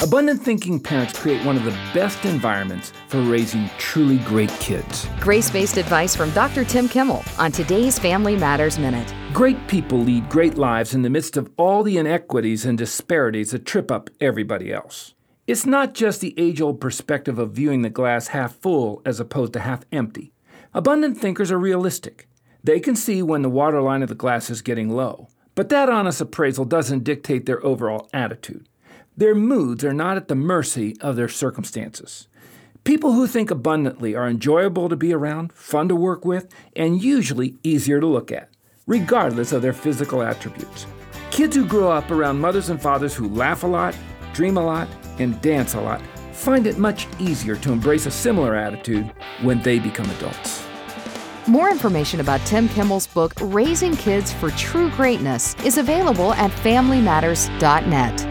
Abundant thinking parents create one of the best environments for raising truly great kids. Grace based advice from Dr. Tim Kimmel on today's Family Matters Minute. Great people lead great lives in the midst of all the inequities and disparities that trip up everybody else. It's not just the age old perspective of viewing the glass half full as opposed to half empty. Abundant thinkers are realistic. They can see when the waterline of the glass is getting low, but that honest appraisal doesn't dictate their overall attitude. Their moods are not at the mercy of their circumstances. People who think abundantly are enjoyable to be around, fun to work with, and usually easier to look at, regardless of their physical attributes. Kids who grow up around mothers and fathers who laugh a lot, dream a lot, and dance a lot find it much easier to embrace a similar attitude when they become adults. More information about Tim Kimmel's book, Raising Kids for True Greatness, is available at FamilyMatters.net.